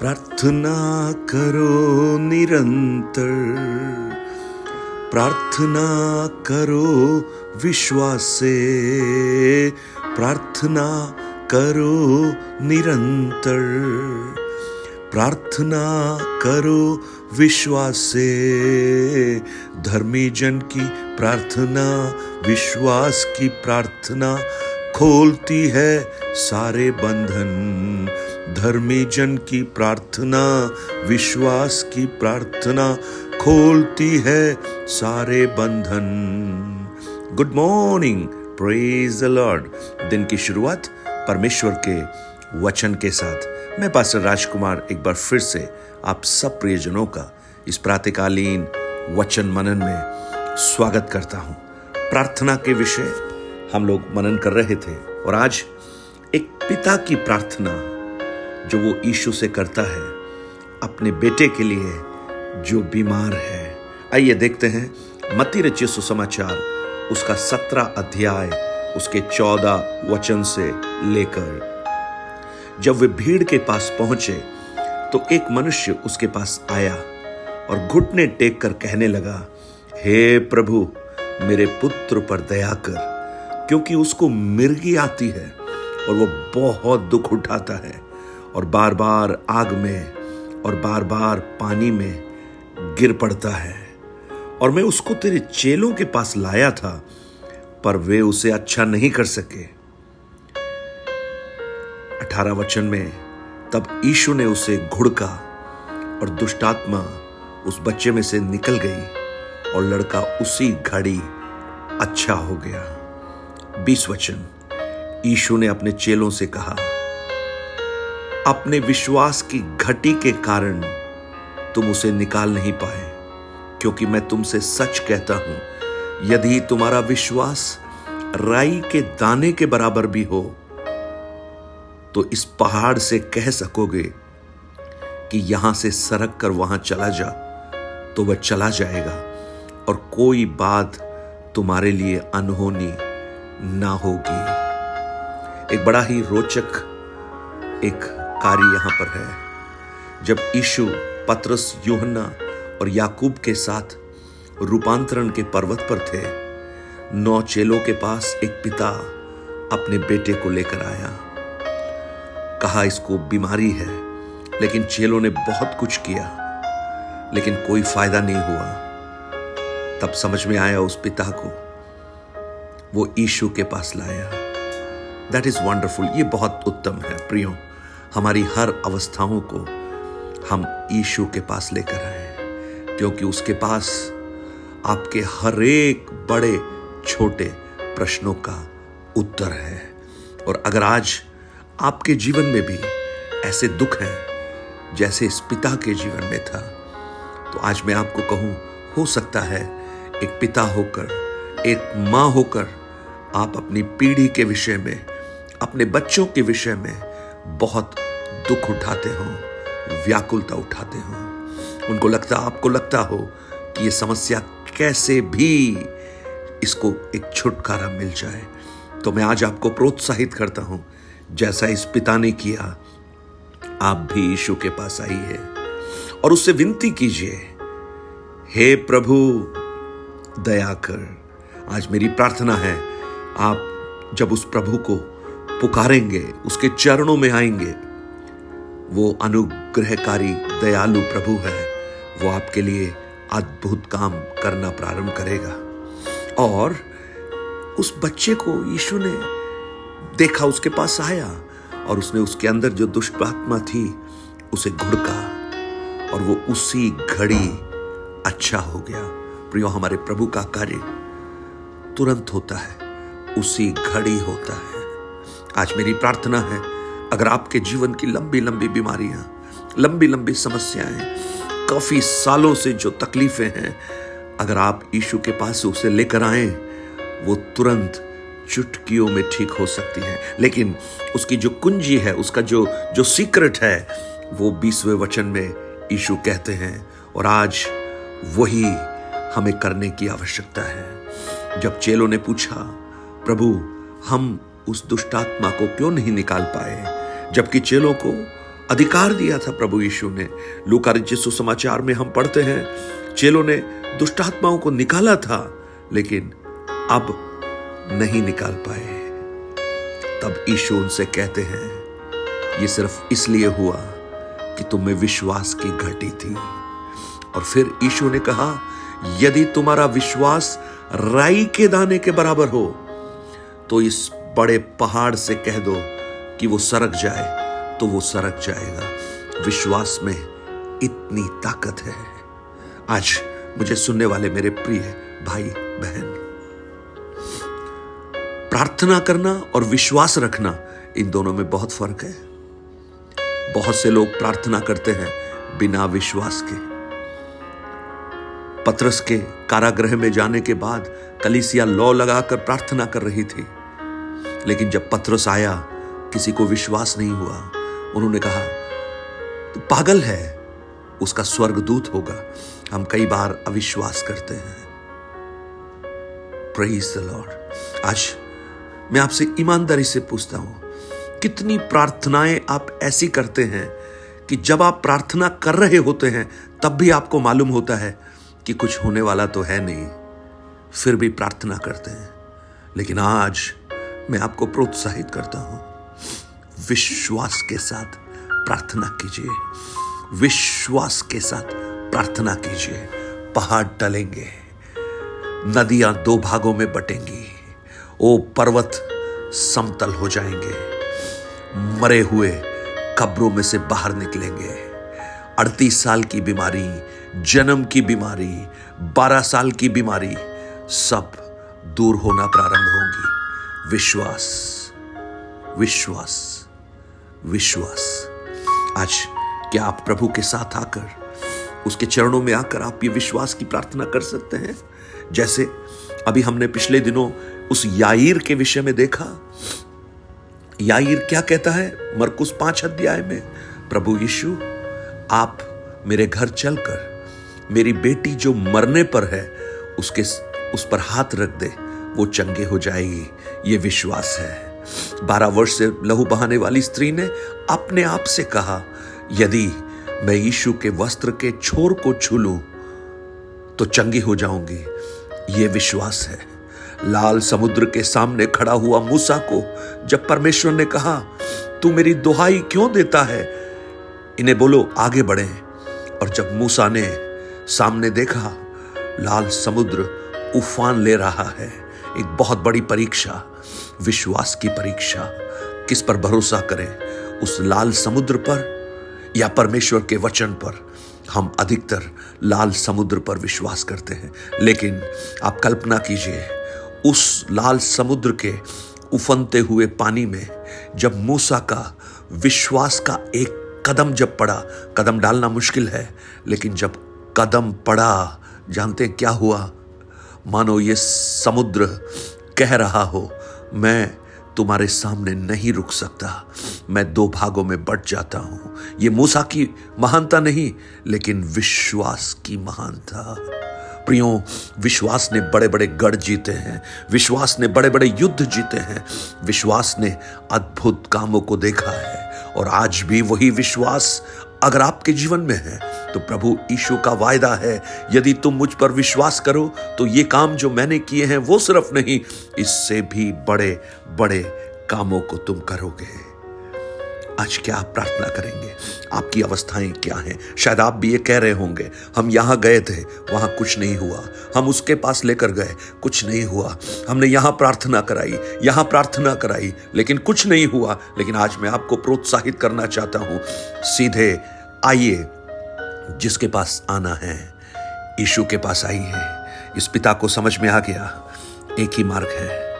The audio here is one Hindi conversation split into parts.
प्रार्थना करो निरंतर। प्रार्थना करो विश्वास। से प्रार्थना करो निरंतर। प्रार्थना करो विश्वास। से धर्मी जन की प्रार्थना, विश्वास की प्रार्थना खोलती है सारे बंधन। धर्मी जन की प्रार्थना, विश्वास की प्रार्थना खोलती है सारे बंधन। Good morning praise the lord दिन की शुरुआत परमेश्वर के वचन के साथ। मैं पास्टर राजकुमार एक बार फिर से आप सब प्रियजनों का इस प्रातकालीन वचन मनन में स्वागत करता हूँ। प्रार्थना के विषय हम लोग मनन कर रहे थे और आज एक पिता की प्रार्थना जो वो ईशु से करता है, अपने बेटे के लिए जो बीमार है। आइए देखते हैं मती रचित सुसमाचार, उसका सत्रह अध्याय, उसके चौदह वचन से लेकर। जब वे भीड़ के पास पहुँचे तो एक मनुष्य उसके पास आया और घुटने टेक कर कहने लगा, हे प्रभु, मेरे पुत्र पर दया कर, क्योंकि उसको मिर्गी आती है और वो बहुत दुख उठाता है। और बार बार आग में और बार बार पानी में गिर पड़ता है। और मैं उसको तेरे चेलों के पास लाया था, पर वे उसे अच्छा नहीं कर सके। अठारह वचन में, तब ईशु ने उसे घुड़का और दुष्टात्मा उस बच्चे में से निकल गई और लड़का उसी घड़ी अच्छा हो गया। बीस वचन ईशु ने अपने चेलों से कहा अपने विश्वास की घटी के कारण तुम उसे निकाल नहीं पाए, क्योंकि मैं तुमसे सच कहता हूँ, यदि तुम्हारा विश्वास राई के दाने के बराबर भी हो तो इस पहाड़ से कह सकोगे कि यहाँ से सरक कर वहाँ चला जा तो वह चला जाएगा, और कोई बात तुम्हारे लिए अनहोनी ना होगी। एक बड़ा ही रोचक, एक कार्य यहाँ पर है। जब ईशु पत्रस, योहन्ना और याकूब के साथ रूपांतरण के पर्वत पर थे, नौ चेलों के पास एक पिता अपने बेटे को लेकर आया। कहा, इसको बीमारी है, लेकिन चेलों ने बहुत कुछ किया, लेकिन कोई फ़ायदा नहीं हुआ। तब समझ में आया उस पिता को। वो ईशु के पास लाया। दैट इज़ वंडरफुल ये बहुत उत्तम है, प्रियो। हमारी हर अवस्थाओं को हम ईशु के पास लेकर आए क्योंकि उसके पास आपके हर एक बड़े, छोटे प्रश्नों का उत्तर है। और अगर आज आपके जीवन में भी ऐसे दुख हैं, जैसे इस पिता के जीवन में था तो आज मैं आपको कहूँ, हो सकता है एक पिता होकर, एक माँ होकर आप अपनी पीढ़ी के विषय में, अपने बच्चों के विषय में बहुत दुख उठाते हो, व्याकुलता उठाते हो। उनको लगता, आपको लगता हो कि ये समस्या कैसे भी इसको एक छुटकारा मिल जाए। तो मैं आज आपको प्रोत्साहित करता हूँ, जैसा इस पिता ने किया, आप भी यीशु के पास आइए और उससे विनती कीजिए, हे प्रभु, दया कर। आज मेरी प्रार्थना है, आप जब उस प्रभु को पुकारेंगे, उसके चरणों में आएँगे। वो अनुग्रहकारी, दयालु प्रभु है। वो आपके लिए अद्भुत काम करना प्रारंभ करेगा। और उस बच्चे को यीशु ने देखा, उसके पास आया, और उसने उसके अंदर जो दुष्ट आत्मा थी, उसे घुड़का, और वो उसी घड़ी अच्छा हो गया। प्रियो, हमारे प्रभु का कार्य तुरंत होता है, उसी घड़ी होता है। आज मेरी प्रार्थना है, अगर आपके जीवन की लंबी लंबी बीमारियाँ लंबी लंबी समस्याएँ, काफ़ी सालों से जो तकलीफें हैं, अगर आप यीशु के पास उसे लेकर आए, वो तुरंत चुटकियों में ठीक हो सकती है। लेकिन उसकी जो कुंजी है, उसका जो जो सीक्रेट है, वो बीसवें वचन में यीशु कहते हैं, और आज वही हमें करने की आवश्यकता है। जब चेलों ने पूछा, प्रभु, हम उस दुष्टात्मा को क्यों नहीं निकाल पाए? जबकि चेलों को अधिकार दिया था प्रभु यीशु ने। लूकारित सुसमाचार में हम पढ़ते हैं, चेलों ने दुष्टात्माओं को निकाला था, लेकिन अब नहीं निकाल पाए। तब यीशु उनसे कहते हैं, ये सिर्फ़ इसलिए हुआ कि तुम्हें विश्वास की घटी थी। और फिर यीशु ने कहा, यदि तुम्हारा विश्वास राई के दाने के बराबर हो तो इस बड़े पहाड़ से कह दो कि वो सरक जाए तो वो सरक जाएगा। विश्वास में इतनी ताकत है। आज मुझे सुनने वाले मेरे प्रिय भाई, बहन, प्रार्थना करना और विश्वास रखना, इन दोनों में बहुत फ़र्क है। बहुत से लोग प्रार्थना करते हैं बिना विश्वास के। पत्रस के कारागृह में जाने के बाद कलिसिया लौ लगाकर प्रार्थना कर रही थी। लेकिन जब पत्रस आया, किसी को विश्वास नहीं हुआ। उन्होंने कहा तो पागल है, उसका स्वर्ग दूत होगा। हम कई बार अविश्वास करते हैं। लॉर्ड आज मैं आपसे ईमानदारी से पूछता हूँ, कितनी प्रार्थनाएँ आप ऐसी करते हैं कि जब आप प्रार्थना कर रहे होते हैं, तब भी आपको मालूम होता है कि कुछ होने वाला तो है नहीं, फिर भी प्रार्थना करते हैं। लेकिन आज मैं आपको प्रोत्साहित करता हूँ। विश्वास के साथ प्रार्थना कीजिए। विश्वास के साथ प्रार्थना कीजिए। पहाड़ टलेंगे, नदियाँ दो भागों में बटेंगी, ओ पर्वत समतल हो जाएँगे, मरे हुए कब्रों में से बाहर निकलेंगे। अड़तीस साल की बीमारी, जन्म की बीमारी, बारह साल की बीमारी, सब दूर होना प्रारंभ होंगी। विश्वास विश्वास विश्वास। आज क्या आप प्रभु के साथ आकर, उसके चरणों में आकर आप ये विश्वास की प्रार्थना कर सकते हैं? जैसे अभी हमने पिछले दिनों उस याईर के विषय में देखा। याईर क्या कहता है? मरकुस पाँच अध्याय में, प्रभु यीशु, आप मेरे घर चलकर, मेरी बेटी जो मरने पर है, उसके, उस पर हाथ रख दे। वो चंगे हो जाएगी, ये विश्वास है। बारह वर्ष से लहू बहाने वाली स्त्री ने अपने आप से कहा, यदि मैं यीशु के वस्त्र के छोर को छू लू तो चंगी हो जाऊँगी। ये विश्वास है। लाल समुद्र के सामने खड़ा हुआ मूसा को जब परमेश्वर ने कहा, तू मेरी दुहाई क्यों देता है? इन्हें बोलो, आगे बढ़े। और जब मूसा ने सामने देखा, लाल समुद्र उफान ले रहा है। एक बहुत बड़ी परीक्षा, विश्वास की परीक्षा। किस पर भरोसा करें? उस लाल समुद्र पर या परमेश्वर के वचन पर? हम अधिकतर लाल समुद्र पर विश्वास करते हैं। लेकिन आप कल्पना कीजिए, उस लाल समुद्र के उफनते हुए पानी में जब मूसा का विश्वास का एक कदम जब पड़ा, कदम डालना मुश्किल है, लेकिन जब कदम पड़ा, जानते क्या हुआ? मानो ये समुद्र कह रहा हो, मैं तुम्हारे सामने नहीं रुक सकता। मैं दो भागों में बट जाता हूँ। ये मूसा की महानता नहीं, लेकिन विश्वास की महानता। प्रियो, विश्वास ने बड़े बड़े गढ़ जीते हैं। विश्वास ने बड़े बड़े युद्ध जीते हैं। विश्वास ने अद्भुत कामों को देखा है। और आज भी वही विश्वास अगर आपके जीवन में है तो प्रभु ईशु का वायदा है, यदि तुम मुझ पर विश्वास करो तो ये काम जो मैंने किए हैं, वो सिर्फ़ नहीं, इससे भी बड़े बड़े कामों को तुम करोगे। आज क्या आप प्रार्थना करेंगे? आपकी अवस्थाएँ क्या हैं? शायद आप भी ये कह रहे होंगे, हम यहाँ गए थे, वहाँ कुछ नहीं हुआ। हम उसके पास लेकर गए, कुछ नहीं हुआ। हमने यहाँ प्रार्थना कराई, यहाँ प्रार्थना कराई, लेकिन कुछ नहीं हुआ। लेकिन आज मैं आपको प्रोत्साहित करना चाहता हूँ। सीधे आइए, जिसके पास आना है, यीशु के पास आइए इस पिता को समझ में आ गया, एक ही मार्ग है,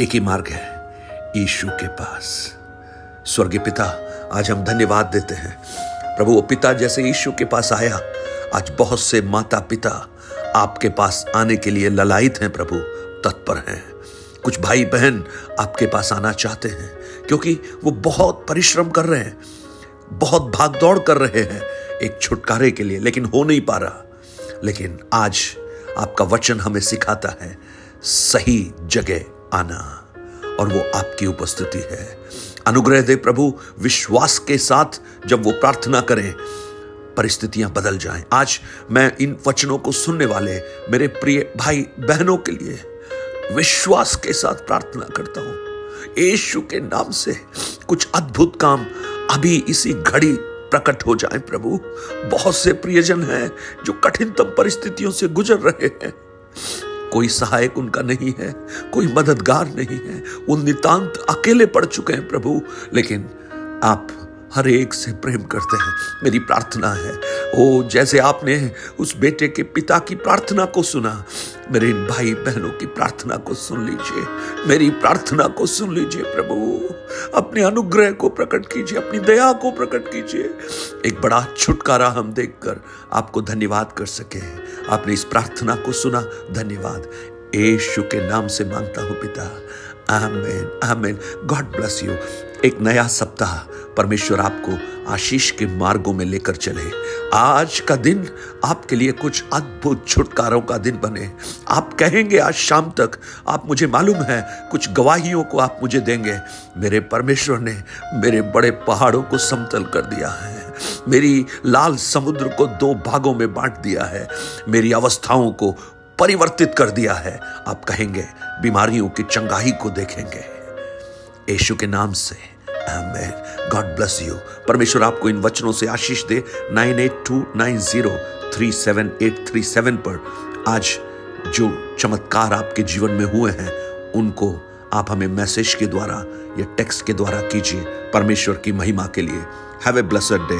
एक ही मार्ग है, यीशु के पास। स्वर्गीय पिता, आज हम धन्यवाद देते हैं। प्रभु, वो पिता जैसे यीशु के पास आया, आज बहुत से माता पिता आपके पास आने के लिए ललायित हैं प्रभु, तत्पर हैं। कुछ भाई बहन आपके पास आना चाहते हैं, क्योंकि वो बहुत परिश्रम कर रहे हैं, बहुत भाग दौड़ कर रहे हैं एक छुटकारे के लिए, लेकिन हो नहीं पा रहा। लेकिन आज आपका वचन हमें सिखाता है, सही जगह आना। और वो आपकी उपस्थिति है। अनुग्रह दे प्रभु, विश्वास के साथ जब वो प्रार्थना करें, परिस्थितियाँ बदल जाएँ। आज मैं इन वचनों को सुनने वाले मेरे प्रिय भाई बहनों के लिए विश्वास के साथ प्रार्थना करता हूँ। यीशु के नाम से कुछ अद्भुत काम अभी इसी घड़ी प्रकट हो जाए प्रभु। बहुत से प्रियजन हैं जो कठिनतम परिस्थितियों से गुजर रहे हैं। कोई सहायक उनका नहीं है, कोई मददगार नहीं है। वो नितांत अकेले पड़ चुके हैं प्रभु, लेकिन आप हर एक से प्रेम करते हैं। मेरी प्रार्थना है। ओ, जैसे आपने उस बेटे के पिता की प्रार्थना को सुना, मेरे इन भाई बहनों की प्रार्थना को सुन लीजिए। मेरी प्रार्थना को सुन लीजिए प्रभु। अपने अनुग्रह को प्रकट कीजिए, अपनी दया को प्रकट कीजिए। एक बड़ा छुटकारा हम देखकर आपको धन्यवाद कर सके हैं। आपने इस प्रार्थना को सुना, धन्यवाद। यीशु के नाम से माँगता हूँ पिता। आमेन आमेन। God bless you. एक नया सप्ताह परमेश्वर आपको आशीष के मार्गों में लेकर चले। आज का दिन आपके लिए कुछ अद्भुत छुटकारों का दिन बने। आप कहेंगे, आज शाम तक आप मुझे मालूम है, कुछ गवाहियों को आप मुझे देंगे। मेरे परमेश्वर ने मेरे बड़े पहाड़ों को समतल कर दिया है। मेरी लाल समुद्र को दो भागों में बांट दिया है। मेरी अवस्थाओं को परिवर्तित कर दिया है। आप कहेंगे, बीमारियों की चंगाई को देखेंगे। यशु के नाम से। आमेन गॉड ब्लेस यू परमेश्वर आपको इन वचनों से आशीष दे। Nine eight two nine zero three seven eight three seven पर आज जो चमत्कार आपके जीवन में हुए हैं, उनको आप हमें मैसेज के द्वारा या टेक्स्ट के द्वारा कीजिए परमेश्वर की महिमा के लिए। Have a blessed day